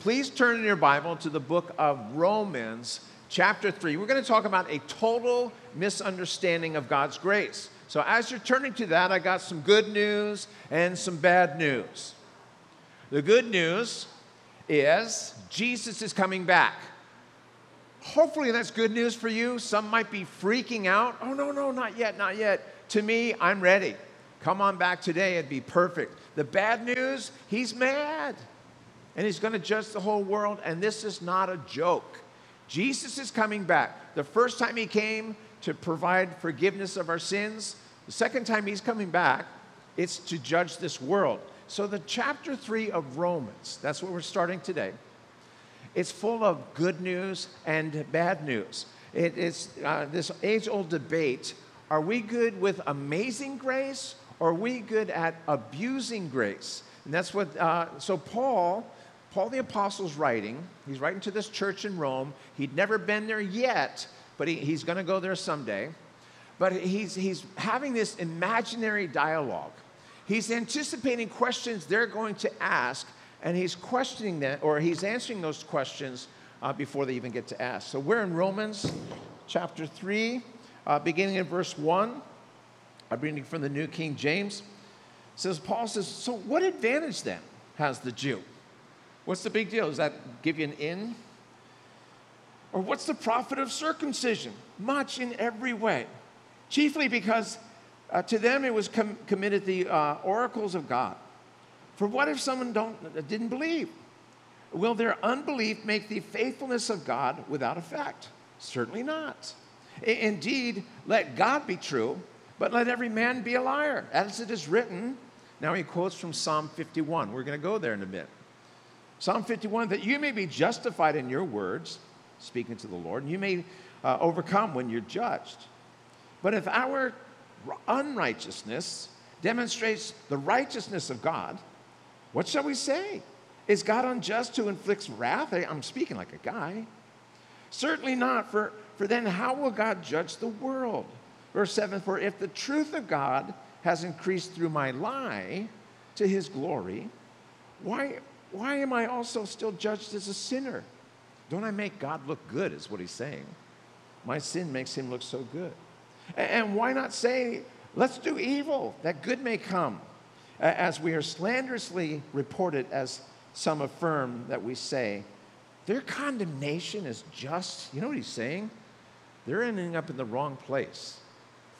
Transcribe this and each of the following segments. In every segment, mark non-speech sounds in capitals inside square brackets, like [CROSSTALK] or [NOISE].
please turn in your Bible to the book of Romans, chapter 3. We're going to talk about a total misunderstanding of God's grace. So, as you're turning to that, I got some good news and some bad news. The good news is Jesus is coming back. Hopefully, that's good news for you. Some might be freaking out. Oh, no, no, not yet, not yet. To me, I'm ready. Come on back today, it'd be perfect. The bad news, he's mad. And he's going to judge the whole world, and this is not a joke. Jesus is coming back. The first time he came to provide forgiveness of our sins, the second time he's coming back, it's to judge this world. So, the chapter three of Romans, that's what we're starting today, it's full of good news and bad news. It, it's uh, this age old debate are we good with amazing grace or are we good at abusing grace? And that's what, uh, so Paul, Paul the Apostle's writing. He's writing to this church in Rome. He'd never been there yet, but he, he's going to go there someday. But he's, he's having this imaginary dialogue. He's anticipating questions they're going to ask, and he's questioning them, or he's answering those questions uh, before they even get to ask. So we're in Romans chapter 3, uh, beginning in verse 1. I'm reading from the New King James. It says, Paul says, So what advantage then has the Jew? What's the big deal? Does that give you an in? Or what's the profit of circumcision? Much in every way. Chiefly because uh, to them it was com- committed the uh, oracles of God. For what if someone don't, uh, didn't believe? Will their unbelief make the faithfulness of God without effect? Certainly not. I- indeed, let God be true, but let every man be a liar, as it is written. Now he quotes from Psalm 51. We're going to go there in a bit. Psalm 51 that you may be justified in your words, speaking to the Lord, and you may uh, overcome when you're judged. But if our unrighteousness demonstrates the righteousness of God, what shall we say? Is God unjust who inflicts wrath? I'm speaking like a guy. Certainly not, for, for then how will God judge the world? Verse 7 For if the truth of God has increased through my lie to his glory, why, why am I also still judged as a sinner? Don't I make God look good, is what he's saying. My sin makes him look so good. And why not say, let's do evil, that good may come, as we are slanderously reported, as some affirm that we say. Their condemnation is just. You know what he's saying? They're ending up in the wrong place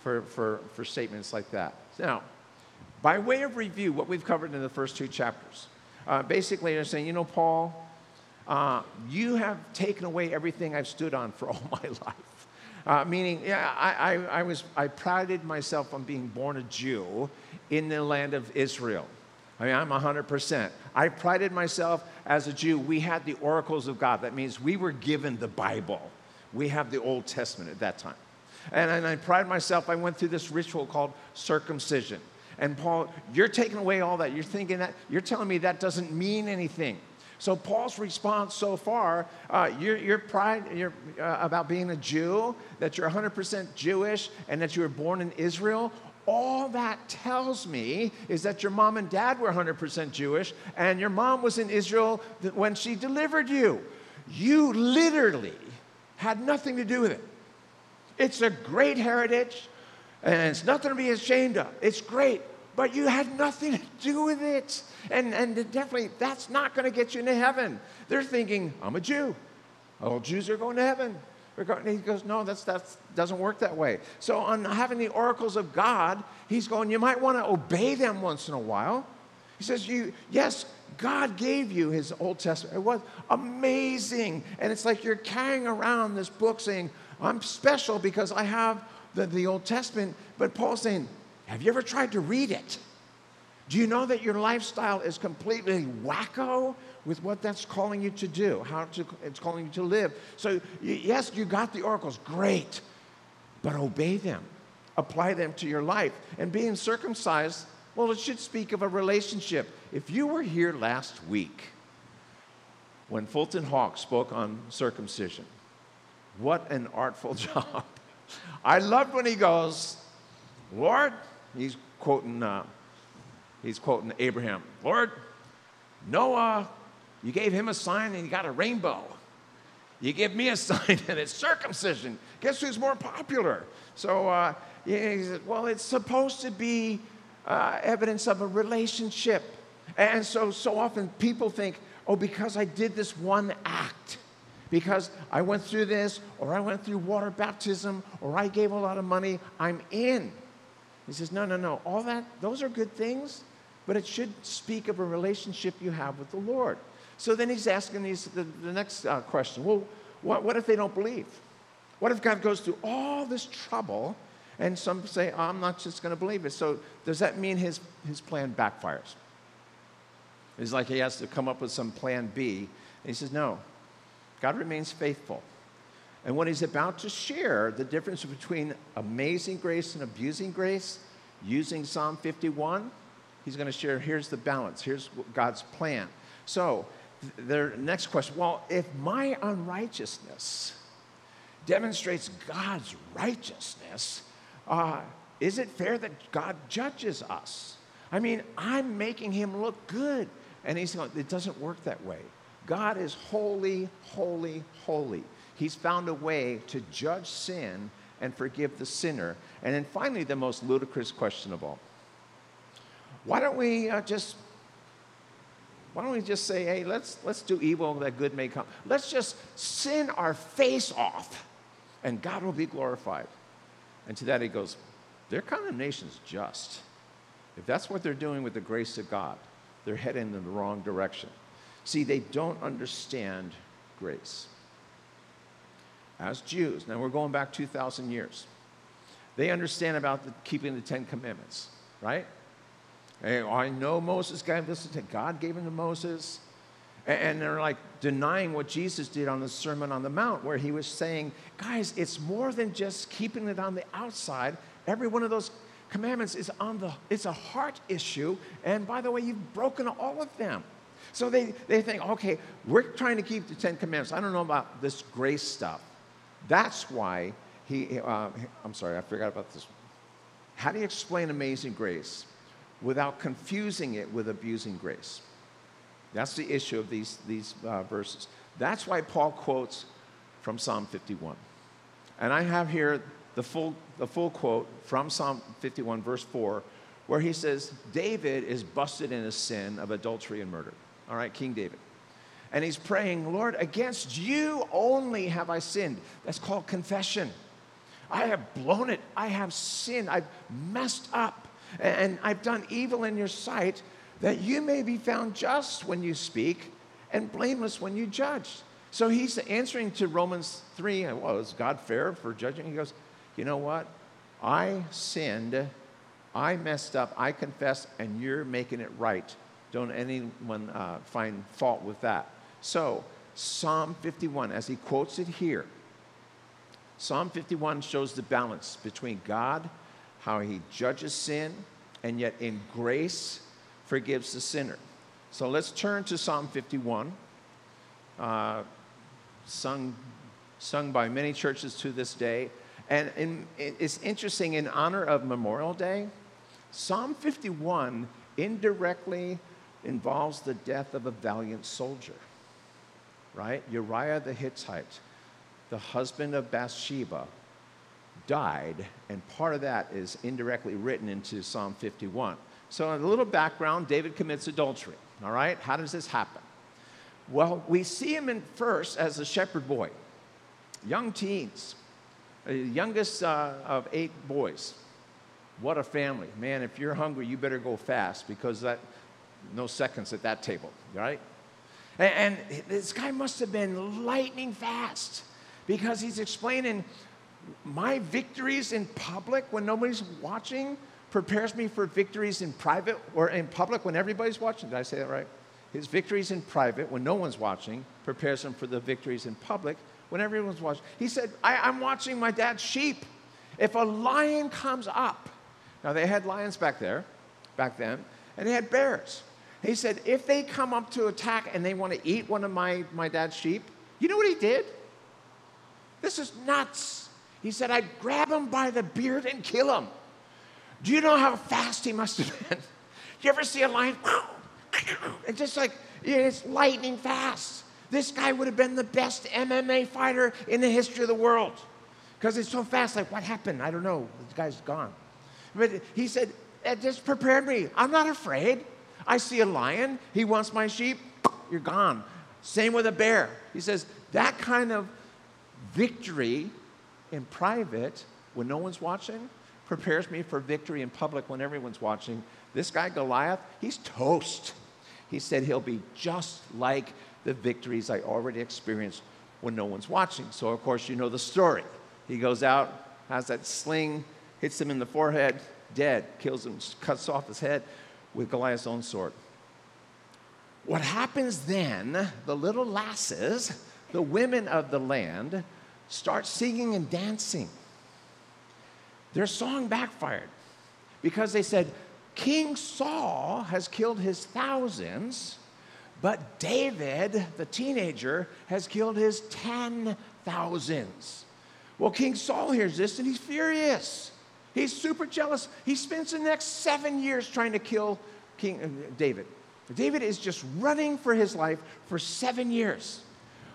for, for, for statements like that. Now, by way of review, what we've covered in the first two chapters, uh, basically they're saying, you know, Paul, uh, you have taken away everything I've stood on for [LAUGHS] all my life. Uh, meaning, yeah, I, I, I, was, I prided myself on being born a Jew in the land of Israel. I mean, I'm 100%. I prided myself as a Jew. We had the oracles of God. That means we were given the Bible. We have the Old Testament at that time. And, and I pride myself, I went through this ritual called circumcision. And Paul, you're taking away all that. You're thinking that, you're telling me that doesn't mean anything. So Paul's response so far, uh, your, your pride your, uh, about being a Jew, that you're 100% Jewish, and that you were born in Israel, all that tells me is that your mom and dad were 100% Jewish, and your mom was in Israel when she delivered you. You literally had nothing to do with it. It's a great heritage, and it's nothing to be ashamed of. It's great, but you had nothing to do with it. And, and definitely, that's not going to get you into heaven. They're thinking, I'm a Jew. All Jews are going to heaven. He goes, no, that's, that doesn't work that way. So on having the oracles of God, he's going, you might want to obey them once in a while. He says, you, yes, God gave you his Old Testament. It was amazing. And it's like you're carrying around this book saying, I'm special because I have the, the Old Testament. But Paul's saying, Have you ever tried to read it? Do you know that your lifestyle is completely wacko with what that's calling you to do, how to, it's calling you to live? So, yes, you got the oracles, great, but obey them, apply them to your life. And being circumcised, well, it should speak of a relationship. If you were here last week when Fulton Hawk spoke on circumcision, what an artful [LAUGHS] job. I loved when he goes, Lord, he's quoting, uh, he's quoting Abraham, Lord, Noah You gave him a sign and he got a rainbow. You give me a [LAUGHS] sign and it's circumcision. Guess who's more popular? So uh, he said, well, it's supposed to be uh, evidence of a relationship. And so, so often people think, oh, because I did this one act, because I went through this, or I went through water baptism, or I gave a lot of money, I'm in. He says, no, no, no. All that, those are good things, but it should speak of a relationship you have with the Lord. So then he's asking these, the, the next uh, question well, what, what if they don't believe? What if God goes through all this trouble and some say, oh, I'm not just going to believe it? So does that mean his, his plan backfires? It's like he has to come up with some plan B. And he says, no, God remains faithful. And when he's about to share the difference between amazing grace and abusing grace, using Psalm 51, he's going to share here's the balance, here's God's plan. So, their next question well, if my unrighteousness demonstrates God's righteousness, uh, is it fair that God judges us? I mean, I'm making him look good. And he's going, it doesn't work that way. God is holy, holy, holy. He's found a way to judge sin and forgive the sinner. And then finally, the most ludicrous question of all. Why don't we uh, just why don't we just say, hey, let's, let's do evil that good may come? Let's just sin our face off and God will be glorified. And to that he goes, their condemnation is just. If that's what they're doing with the grace of God, they're heading in the wrong direction. See, they don't understand grace. As Jews, now we're going back 2,000 years, they understand about the, keeping the Ten Commandments, right? Hey, I know Moses gave this to God gave him to Moses. And they're like denying what Jesus did on the Sermon on the Mount, where he was saying, guys, it's more than just keeping it on the outside. Every one of those commandments is on the, it's a heart issue. And by the way, you've broken all of them. So they, they think, okay, we're trying to keep the Ten Commandments. I don't know about this grace stuff. That's why he, uh, I'm sorry, I forgot about this. How do you explain amazing grace without confusing it with abusing grace? That's the issue of these, these uh, verses. That's why Paul quotes from Psalm 51. And I have here the full, the full quote from Psalm 51, verse 4, where he says, David is busted in a sin of adultery and murder. All right, King David. And he's praying, Lord, against you only have I sinned. That's called confession. I have blown it. I have sinned. I've messed up. And I've done evil in your sight that you may be found just when you speak and blameless when you judge. So he's answering to Romans 3. Well, is God fair for judging? He goes, you know what? I sinned, I messed up, I confess, and you're making it right. Don't anyone uh, find fault with that. So, Psalm 51, as he quotes it here, Psalm 51 shows the balance between God, how he judges sin, and yet in grace forgives the sinner. So let's turn to Psalm 51, uh, sung, sung by many churches to this day. And in, it's interesting, in honor of Memorial Day, Psalm 51 indirectly involves the death of a valiant soldier, right? Uriah the Hittite, the husband of Bathsheba, died, and part of that is indirectly written into Psalm 51. So, a little background David commits adultery, all right? How does this happen? Well, we see him in first as a shepherd boy, young teens youngest uh, of eight boys. What a family. Man, if you're hungry, you better go fast because that, no seconds at that table, right? And, this guy must have been lightning fast because he's explaining my victories in public when nobody's watching prepares me for victories in private or in public when everybody's watching. Did I say that right? His victories in private when no one's watching prepares him for the victories in public when everyone's watching. He said, I, am watching my dad's sheep. If a lion comes up, now they had lions back there, back then, and they had bears. He said, if they come up to attack and they want to eat one of my, my dad's sheep, you know what he did? This is nuts. He said, I'd grab him by the beard and kill him. Do you know how fast he must have been? [LAUGHS] You ever see a lion? [LAUGHS] And just like, it's lightning fast. This guy would have been the best MMA fighter in the history of the world because it's so fast. Like, what happened? I don't know. This guy's gone. But he said, just prepared me. I'm not afraid. I see a lion. He wants my sheep. You're gone. Same with a bear. He says, that kind of victory in private when no one's watching prepares me for victory in public when everyone's watching. This guy, Goliath, he's toast. He said he'll be just like the victories I already experienced when no one's watching. So, of course, you know the story. He goes out, has that sling, hits him in the forehead, dead, kills him, cuts off his head with Goliath's own sword. What happens then, the little lasses, the women of the land, start singing and dancing. Their song backfired because they said, King Saul has killed his thousands, but David, the teenager, has killed his ten thousands. Well, King Saul hears this and he's furious. He's super jealous. He spends the next seven years trying to kill King uh, David. David is just running for his life for seven years.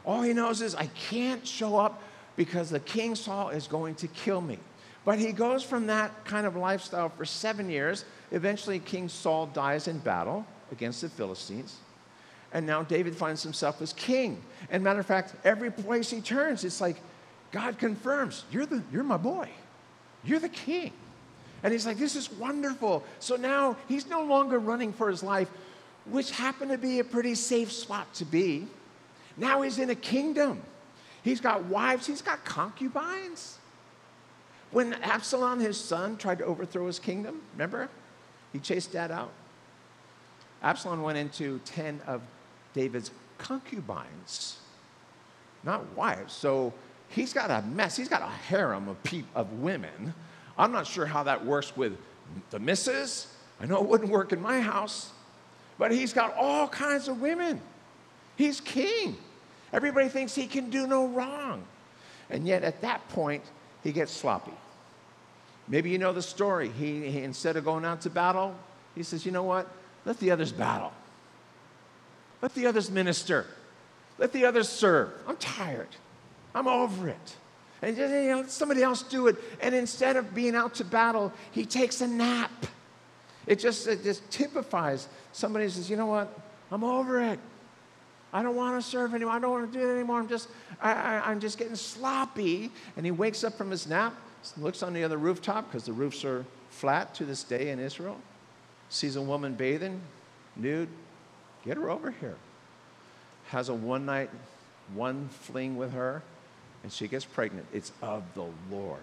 All he knows is, I can't show up because the king Saul is going to kill me. But he goes from that kind of lifestyle for seven years. Eventually, King Saul dies in battle against the Philistines. And now David finds himself as king. And matter of fact, every place he turns, it's like God confirms, you're, the, you're my boy. You're the king. And he's like, this is wonderful. So now he's no longer running for his life, which happened to be a pretty safe spot to be. Now he's in a kingdom. He's got wives, he's got concubines. When Absalom, his son, tried to overthrow his kingdom, remember? He chased dad out. Absalom went into 10 of David's concubines, not wives. So he's got a mess. He's got a harem of, of women. I'm not sure how that works with the missus. I know it wouldn't work in my house. But he's got all kinds of women. He's king. Everybody thinks he can do no wrong. And yet at that point, he gets sloppy. Maybe you know the story. He, he, instead of going out to battle, he says, you know what? Let the others battle. Let the others minister. Let the others serve. I'm tired. I'm over it. And you know, let somebody else do it. And instead of being out to battle, he takes a nap. It just, it just typifies somebody says, you know what? I'm over it. I don't want to serve anymore. I don't want to do it anymore. I'm just, I, I, I'm just getting sloppy. And he wakes up from his nap, looks on the other rooftop because the roofs are flat to this day in Israel, sees a woman bathing, nude. Get her over here. Has a one night, one fling with her, and she gets pregnant. It's of the Lord.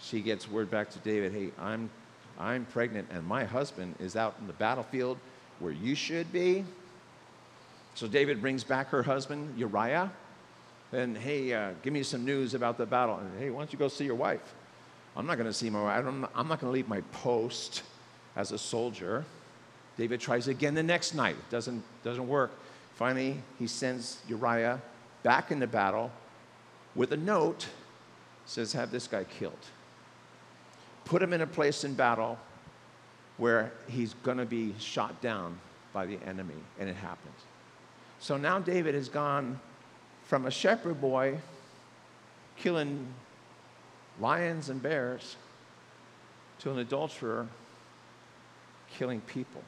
She gets word back to David, hey, I'm, I'm pregnant, and my husband is out in the battlefield where you should be. So David brings back her husband, Uriah, and hey, uh, give me some news about the battle. And hey, why don't you go see your wife? I'm not going to see my wife. I'm not going to leave my post as a soldier. David tries again the next night. It doesn't, doesn't work. Finally, he sends Uriah back into battle with a note says, Have this guy killed. Put him in a place in battle where he's going to be shot down by the enemy. And it happens. So now David has gone from a shepherd boy killing lions and bears to an adulterer killing people,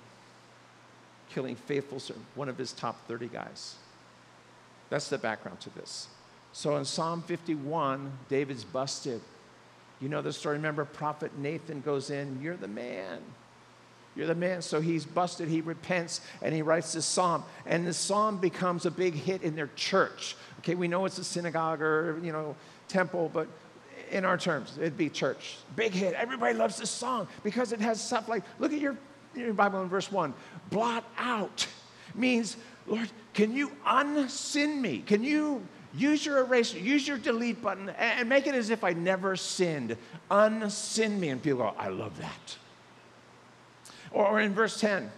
killing faithful, one of his top 30 guys. That's the background to this. So in Psalm 51, David's busted. You know the story. Remember, Prophet Nathan goes in, You're the man. You're the man. So he's busted, he repents, and he writes this psalm. And the psalm becomes a big hit in their church. Okay, we know it's a synagogue or, you know, temple, but in our terms, it'd be church. Big hit. Everybody loves this song because it has stuff like, look at your, your Bible in verse 1. Blot out means, Lord, can you unsin me? Can you use your eraser, use your delete button, and make it as if I never sinned? Unsin me. And people go, I love that. Or in verse 10,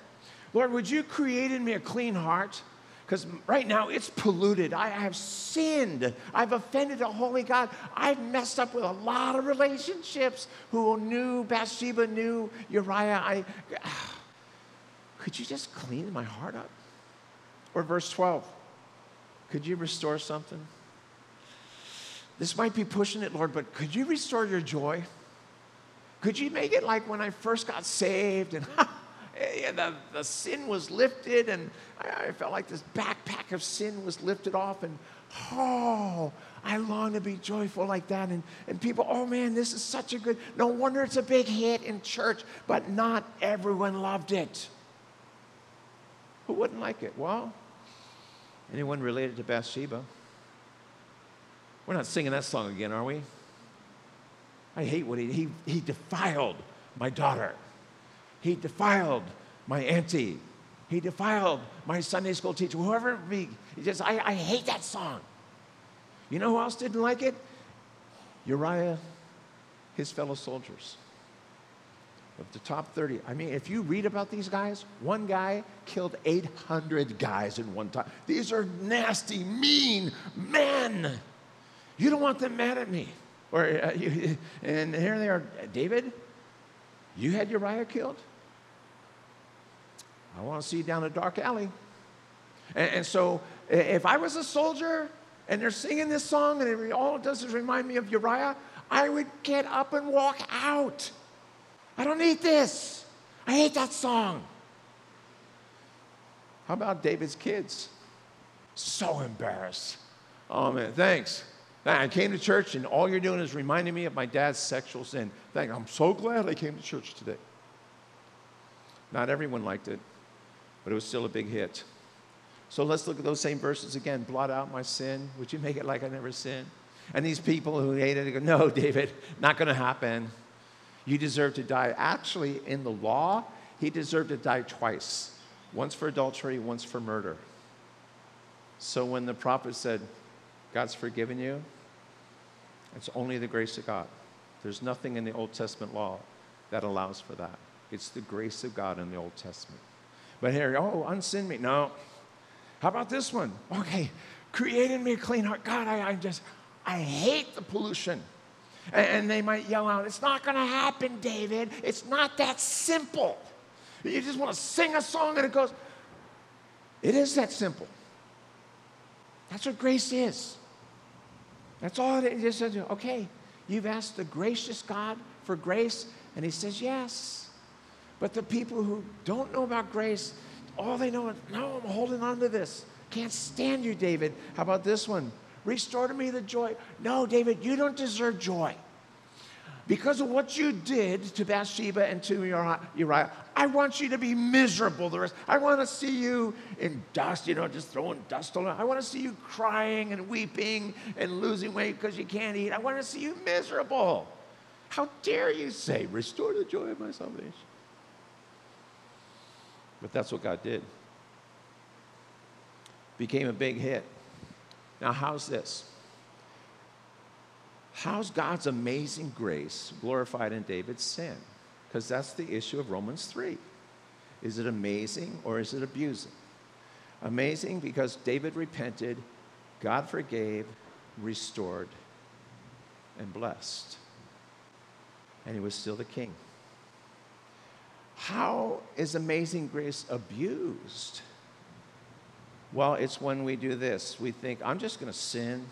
Lord, would you create in me a clean heart? Because right now it's polluted. I have sinned. I've offended a holy God. I've messed up with a lot of relationships who knew Bathsheba, knew Uriah. I, ah, could you just clean my heart up? Or verse 12, could you restore something? This might be pushing it, Lord, but could you restore your joy? Could you make it like when I first got saved and [LAUGHS] the, the sin was lifted and I, I felt like this backpack of sin was lifted off and oh, I long to be joyful like that. And, and people, oh man, this is such a good, no wonder it's a big hit in church, but not everyone loved it. Who wouldn't like it? Well, anyone related to Bathsheba? We're not singing that song again, are we? I hate what he, he, he defiled my daughter. He defiled my auntie. He defiled my Sunday school teacher, whoever be. Just, I, I hate that song. You know who else didn't like it? Uriah, his fellow soldiers. Of the top 30. I mean, if you read about these guys, one guy killed 800 guys in one time. These are nasty, mean men. You don't want them mad at me. Or, uh, [LAUGHS] you, and here they are. David, you had Uriah killed? I want to see you down a dark alley. And, and, so, if I was a soldier and they're singing this song and it, all it does is remind me of Uriah, I would get up and walk out. I don't need this. I hate that song. How about David's kids? So embarrassed. Oh man, thanks. I came to church and all you're doing is reminding me of my dad's sexual sin. Thank I'm so glad I came to church today. Not everyone liked it, but it was still a big hit. So let's look at those same verses again. Blot out my sin. Would you make it like I never sinned? And these people who hated it go, No, David, not going to happen. You deserve to die. Actually, in the law, he deserved to die twice once for adultery, once for murder. So when the prophet said, God's forgiven you, it's only the grace of God. There's nothing in the Old Testament law that allows for that. It's the grace of God in the Old Testament. But here, oh, unsin me. No. How about this one? Okay, create in me a clean heart. God, I, I just, I hate the pollution. And, they might yell out, It's not going to happen, David. It's not that simple. You just want to sing a song and it goes, It is that simple. That's what grace is. That's all it is. Okay, you've asked the gracious God for grace, and He says yes. But the people who don't know about grace, all they know is, no, I'm holding on to this. Can't stand you, David. How about this one? Restore to me the joy. No, David, you don't deserve joy. Because of what you did to Bathsheba and to Uriah, I want you to be miserable the rest. I want to see you in dust, you know, just throwing dust on. I want to see you crying and weeping and losing weight because you can't eat. I want to see you miserable. How dare you say, restore the joy of my salvation? But that's what God did. Became a big hit. Now, how's this? How's God's amazing grace glorified in David's sin? Because that's the issue of Romans 3. Is it amazing or is it abusing? Amazing because David repented, God forgave, restored, and blessed. And he was still the king. How is amazing grace abused? Well, it's when we do this. We think, I'm just going to sin,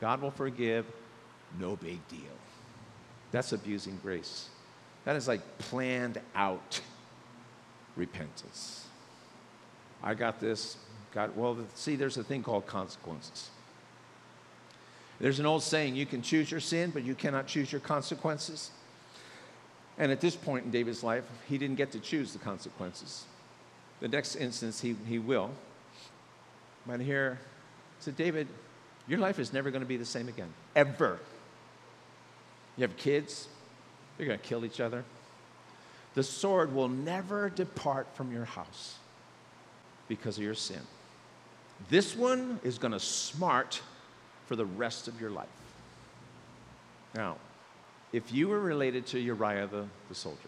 God will forgive, no big deal. That's abusing grace. That is like planned out repentance. I got this. God, well, see, there's a thing called consequences. There's an old saying you can choose your sin, but you cannot choose your consequences. And at this point in David's life, he didn't get to choose the consequences. The next instance, he, he will. But here, said, David, your life is never going to be the same again, ever. You have kids, they're going to kill each other. The sword will never depart from your house because of your sin. This one is going to smart for the rest of your life. Now, if you were related to Uriah the, the soldier,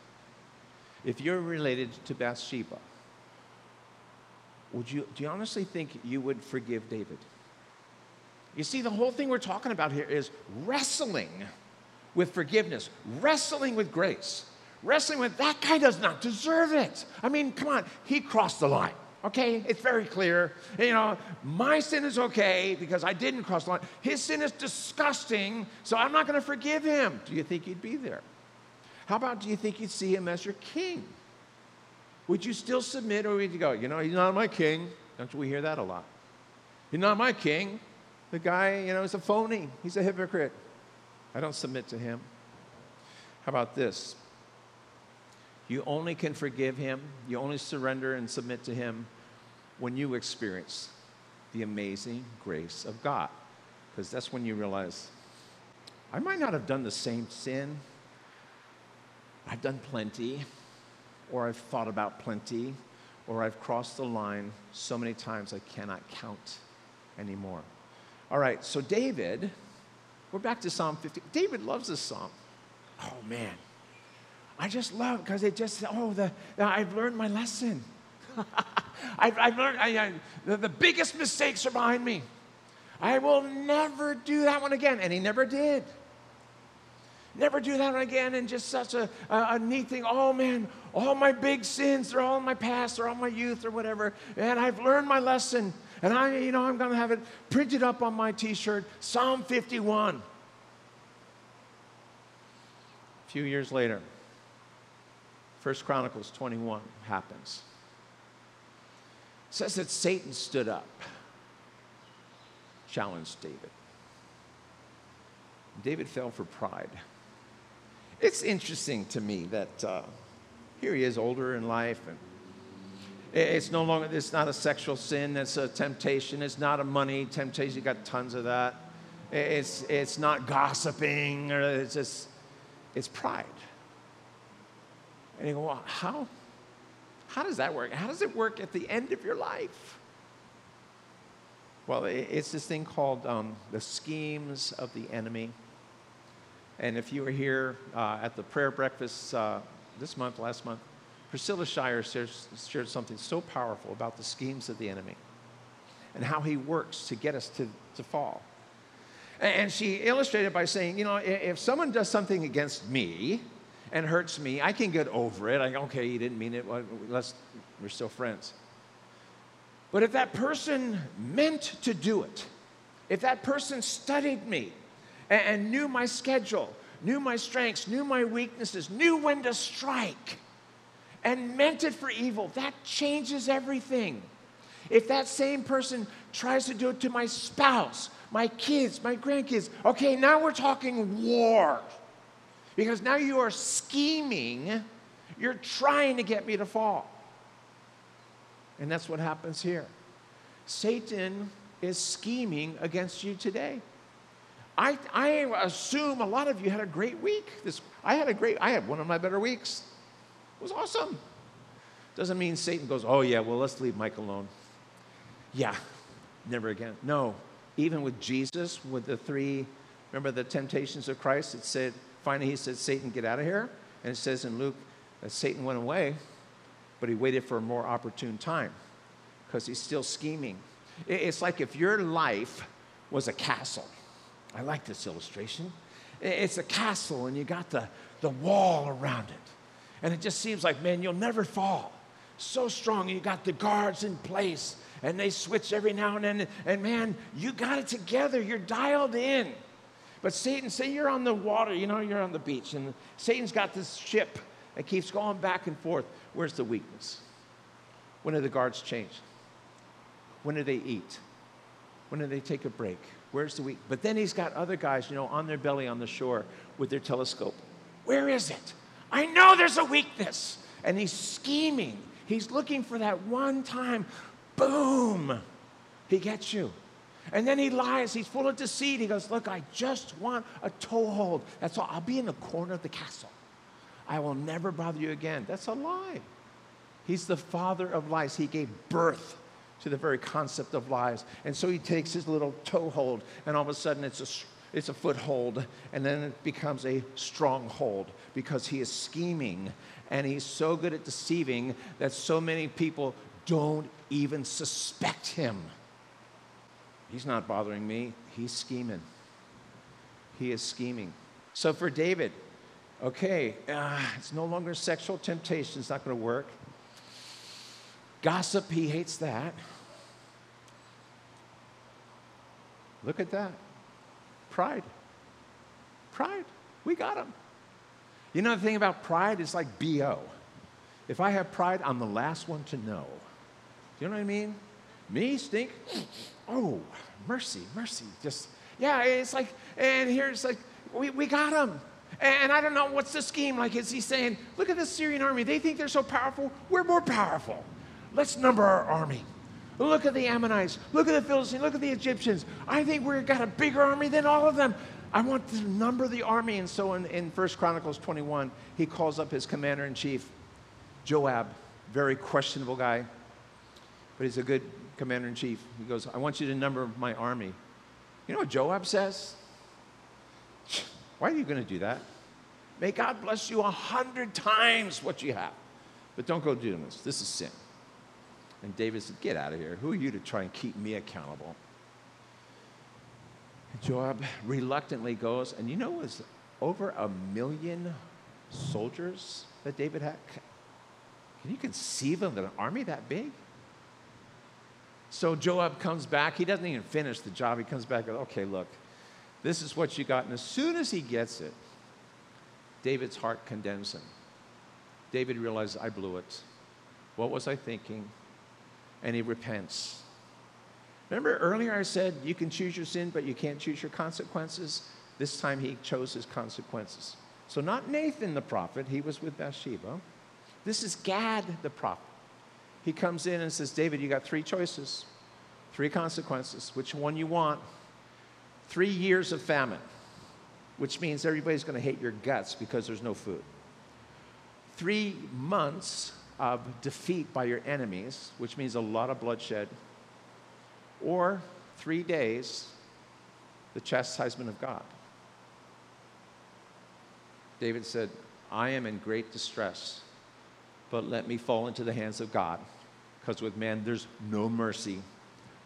if you're related to Bathsheba, would you, do you honestly think you would forgive David? You see, the whole thing we're talking about here is wrestling with forgiveness, wrestling with grace, wrestling with that guy does not deserve it. I mean, come on, he crossed the line. Okay, it's very clear. You know, my sin is okay because I didn't cross the line. His sin is disgusting, so I'm not going to forgive him. Do you think he'd be there? How about do you think you'd see him as your king? Would you still submit or would you go, you know, he's not my king? Don't we hear that a lot? He's not my king. The guy, you know, is a phony. He's a hypocrite. I don't submit to him. How about this? You only can forgive him, you only surrender and submit to him when you experience the amazing grace of God. Because that's when you realize, I might not have done the same sin. I've done plenty, or I've thought about plenty, or I've crossed the line so many times I cannot count anymore. All right, so David, we're back to Psalm 50. David loves this psalm. Oh man, I just love because it just, oh, the, I've learned my lesson. [LAUGHS] I've, I've, learned I, I, the, the biggest mistakes are behind me. I will never do that one again. And he never did. Never do that again. And just such a, a, a, neat thing. Oh man, all my big sins, they're all in my past, they're all my youth or whatever. And I've learned my lesson. And I, you know, I'm going to have it printed up on my t shirt Psalm 51. A few years later, First Chronicles 21 happens. It says that Satan stood up, challenged David. David fell for pride. It's interesting to me that uh, here he is, older in life, and it's no longer, it's not a sexual sin, it's a temptation. It's not a money temptation, you got tons of that. It's, it's not gossiping, or it's just, it's pride. And you go, well, how? How does that work? How does it work at the end of your life? Well, it's this thing called um, the schemes of the enemy. And if you were here uh, at the prayer breakfast uh, this month, last month, Priscilla shares, shared something so powerful about the schemes of the enemy and how he works to get us to, to fall. And she illustrated by saying, you know, if someone does something against me, and hurts me, I can get over it. I okay, you didn't mean it. Well, let's, we're still friends. But if that person meant to do it, if that person studied me and, knew my schedule, knew my strengths, knew my weaknesses, knew when to strike, and meant it for evil, that changes everything. If that same person tries to do it to my spouse, my kids, my grandkids, okay, now we're talking war. Because now you are scheming, you're trying to get me to fall. And that's what happens here. Satan is scheming against you today. I, I assume a lot of you had a great week. This, I had a great, I had one of my better weeks. It was awesome. Doesn't mean Satan goes, oh yeah, well, let's leave Mike alone. Yeah, never again. No, even with Jesus, with the three, remember the temptations of Christ, it said, Finally, he said, Satan, get out of here. And it says in Luke that Satan went away, but he waited for a more opportune time because he's still scheming. It's like if your life was a castle. I like this illustration. It's a castle, and you got the, the wall around it. And it just seems like, man, you'll never fall. So strong, you got the guards in place, and they switch every now and then. And man, you got it together. You're dialed in. But Satan, say you're on the water, you know, you're on the beach, and Satan's got this ship that keeps going back and forth. Where's the weakness? When do the guards change? When do they eat? When do they take a break? Where's the weak? But then he's got other guys, you know, on their belly on the shore with their telescope. Where is it? I know there's a weakness. And he's scheming. He's looking for that one time. Boom! He gets you. And then he lies. He's full of deceit. He goes, Look, I just want a toehold. That's all. I'll be in the corner of the castle. I will never bother you again. That's a lie. He's the father of lies. He gave birth to the very concept of lies. And so he takes his little toehold, and all of a sudden it's a, it's a foothold, and then it becomes a stronghold because he is scheming and he's so good at deceiving that so many people don't even suspect him. He's not bothering me. He's scheming. He is scheming. So for David, Okay, uh, it's no longer sexual temptation. It's not going to work. Gossip, he hates that. Look at that. Pride. Pride. We got him. You know the thing about pride is like BO. If I have pride, I'm the last one to know. Do you know what I mean? Me stink? Oh, mercy, mercy. Just, yeah, it's like, and here it's like, we, we got him. And I don't know what's the scheme. Like, is he saying, look at the Syrian army? They think they're so powerful. We're more powerful. Let's number our army. Look at the Ammonites. Look at the Philistines. Look at the Egyptians. I think we've got a bigger army than all of them. I want to number the army. And so in, in 1 Chronicles 21, he calls up his commander in chief, Joab, very questionable guy, but he's a good commander in chief. He goes, I want you to number my army. You know what Joab says? Why are you going to do that? May God bless you a hundred times what you have. But don't go doing this. This is sin. And David said, Get out of here. Who are you to try and keep me accountable? Joab reluctantly goes, and you know, it was over a million soldiers that David had. Can you conceive of an army that big? So Joab comes back. He doesn't even finish the job. He comes back and, okay, look, this is what you got. And as soon as he gets it, David's heart condemns him. David realizes, I blew it. What was I thinking? And he repents. Remember earlier I said you can choose your sin, but you can't choose your consequences? This time he chose his consequences. So, not Nathan the prophet, he was with Bathsheba. This is Gad the prophet. He comes in and says, David, you got three choices, three consequences. Which one you want? Three years of famine, which means everybody's going to hate your guts because there's no food. Three months of defeat by your enemies, which means a lot of bloodshed. Or three days, the chastisement of God. David said, I am in great distress, but let me fall into the hands of God, because with man there's no mercy.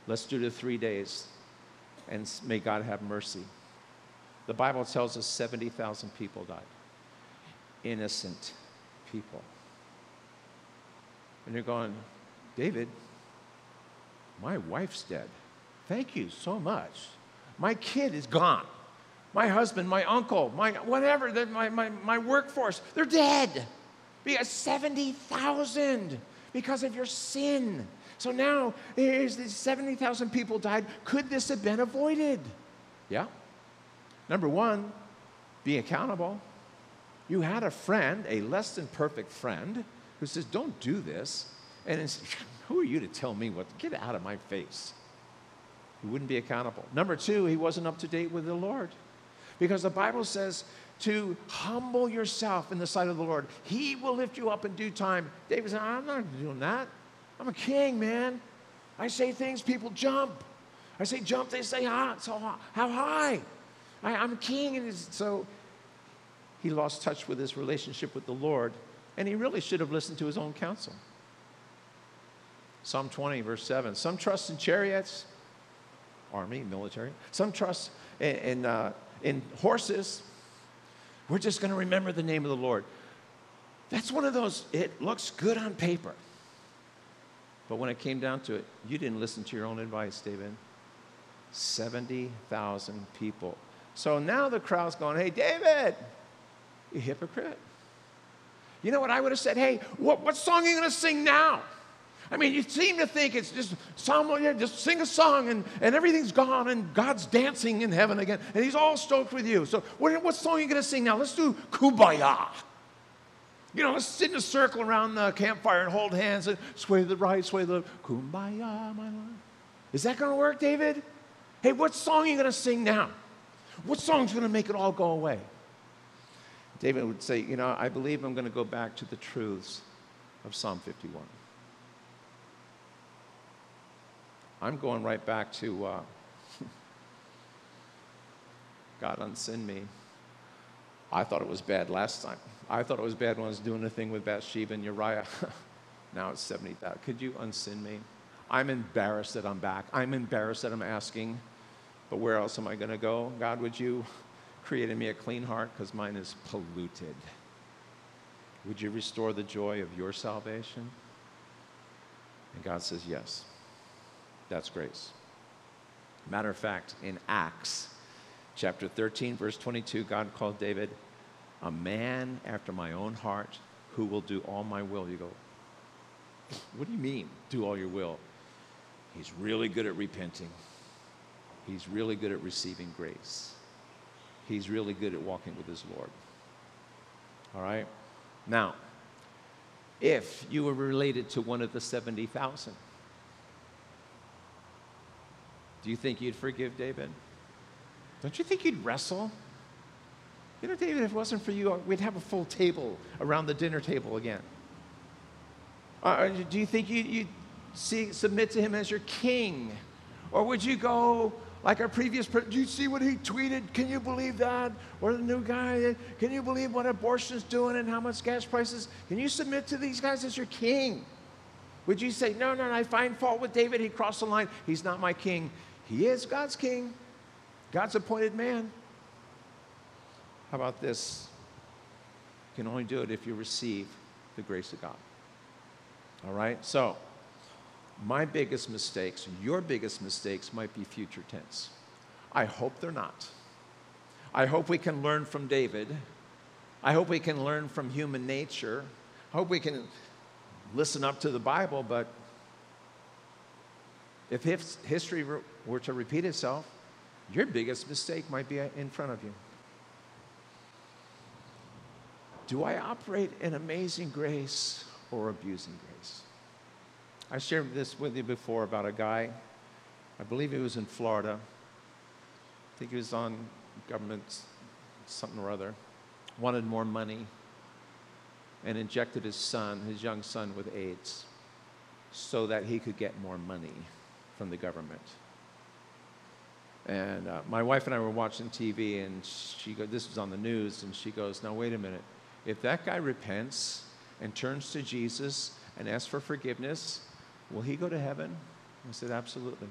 Let's do the three days and may God have mercy. The Bible tells us 70,000 people died. Innocent people. And you're going, David, my wife's dead. Thank you so much. My kid is gone. My husband, my uncle, my whatever, my, my, my workforce, they're dead. Because 70,000 because of your sin. So now there's these 70,000 people died. Could this have been avoided? Yeah. Number one, be accountable. You had a friend, a less than perfect friend, who says, Don't do this. And [LAUGHS] who are you to tell me what? Get out of my face. He wouldn't be accountable. Number two, he wasn't up to date with the Lord. Because the Bible says to humble yourself in the sight of the Lord. He will lift you up in due time. David said, I'm not doing that. I'm a king, man. I say things, people jump. I say jump, they say ah, so how high? I, am a king. And so he lost touch with his relationship with the Lord, and he really should have listened to his own counsel. Psalm 20, verse 7. Some trust in chariots, army, military. Some trust in, in, uh, in horses. We're just going to remember the name of the Lord. That's one of those, it looks good on paper. But when it came down to it, you didn't listen to your own advice, David. 70,000 people. So now the crowd's going, hey, David, you hypocrite. You know what I would have said? Hey, what, what song are you going to sing now? I mean, you seem to think it's just someone, yeah, just sing a song and, and everything's gone and God's dancing in heaven again and he's all stoked with you. So what, what song are you going to sing now? Let's do Kumbaya. You know, let's sit in a circle around the campfire and hold hands and sway to the right, sway to the kumbaya, my love. Is that going to work, David? Hey, what song are you going to sing now? What song's going to make it all go away? David would say, You know, I believe I'm going to go back to the truths of Psalm 51. I'm going right back to uh, [LAUGHS] God unsend me. I thought it was bad last time. I thought it was bad when I was doing the thing with Bathsheba and Uriah. [LAUGHS] now it's 70,000. Could you unsend me? I'm embarrassed that I'm back. I'm embarrassed that I'm asking, but where else am I going to go? God, would you Create in me a clean heart because mine is polluted. Would you restore the joy of your salvation? And God says, Yes. That's grace. Matter of fact, in Acts chapter 13, verse 22, God called David a man after my own heart who will do all my will. You go, what do you mean, do all your will? He's really good at repenting. He's really good at receiving grace. He's really good at walking with his Lord. All right? Now, if you were related to one of the 70,000, do you think you'd forgive David? Don't you think you'd wrestle? You know, David, if it wasn't for you, we'd have a full table around the dinner table again. Uh, do you think you, you'd see, submit to him as your king? Or would you go like our previous do you see what he tweeted? Can you believe that? Or the new guy, can you believe what abortion's doing and how much gas prices? Can you submit to these guys as your king? Would you say, no, no, no, I find fault with David. He crossed the line. He's not my king. He is God's king, God's appointed man. How about this? You can only do it if you receive the grace of God. All right? So, my biggest mistakes, your biggest mistakes might be future tense. I hope they're not. I hope we can learn from David. I hope we can learn from human nature. I hope we can listen up to the Bible, but if history were to repeat itself, your biggest mistake might be in front of you. Do I operate in amazing grace or abusing grace? I shared this with you before about a guy, I believe he was in Florida. I think he was on government something or other, wanted more money, and injected his son, his young son, with AIDS so that he could get more money from the government. And uh, my wife and I were watching TV, and she go, this was on the news, and she goes, "Now wait a minute. If that guy repents and turns to Jesus and asks for forgiveness, Will he go to heaven? I said, Absolutely.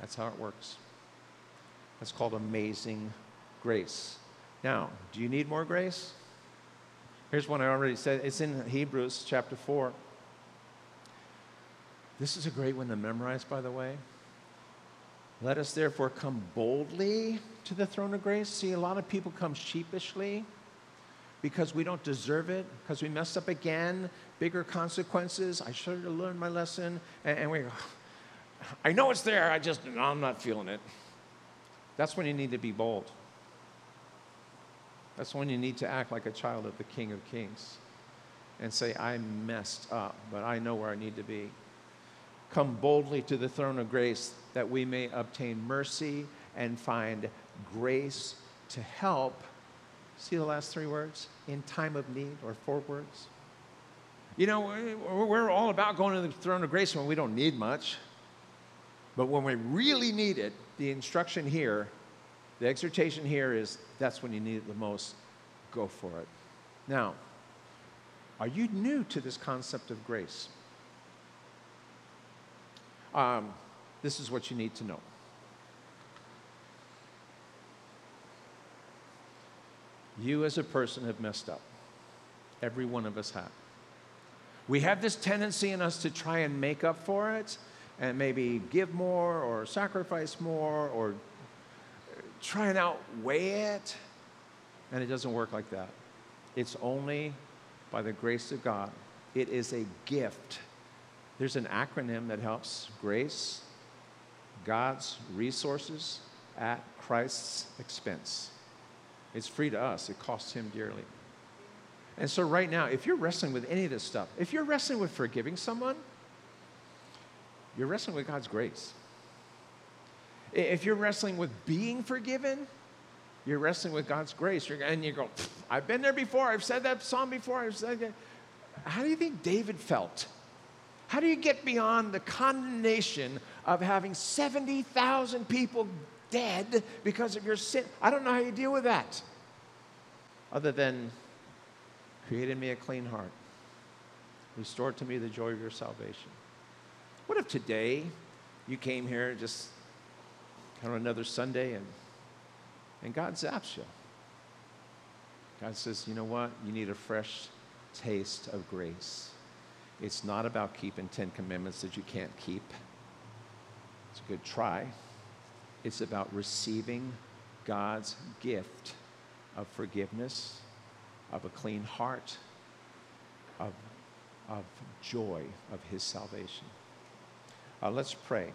That's how it works. That's called amazing grace. Now, do you need more grace? Here's one I already said. It's in Hebrews chapter 4. This is a great one to memorize, by the way. Let us therefore come boldly to the throne of grace. See, a lot of people come sheepishly because we don't deserve it, because we messed up again, bigger consequences. I should have learned my lesson. And, and we go, I know it's there, I just, I'm not feeling it. That's when you need to be bold. That's when you need to act like a child of the King of Kings and say, I messed up, but I know where I need to be. Come boldly to the throne of grace that we may obtain mercy and find grace to help See the last three words? In time of need, or four words? You know, we're all about going to the throne of grace when we don't need much. But when we really need it, the instruction here, the exhortation here is that's when you need it the most. Go for it. Now, are you new to this concept of grace? Um, this is what you need to know. You, as a person, have messed up. Every one of us have. We have this tendency in us to try and make up for it and maybe give more or sacrifice more or try and outweigh it. And it doesn't work like that. It's only by the grace of God. It is a gift. There's an acronym that helps grace, God's resources at Christ's expense. It's free to us, it costs Him dearly. And so, right now, if you're wrestling with any of this stuff, if you're wrestling with forgiving someone, you're wrestling with God's grace. If you're wrestling with being forgiven, you're wrestling with God's grace. You're, and you go, I've been there before. I've said that psalm before. I've said that. How do you think David felt? How do you get beyond the condemnation of having 70,000 people dead because of your sin. I don't know how you deal with that. Other than create in me a clean heart, restore to me the joy of your salvation. What if today you came here just kind of another Sunday and And God zaps you. God says, you know what? You need a fresh taste of grace. It's not about keeping 10 commandments that you can't keep. It's a good try. It's about receiving God's gift of forgiveness, of a clean heart, of, of joy of his salvation. Uh, let's pray.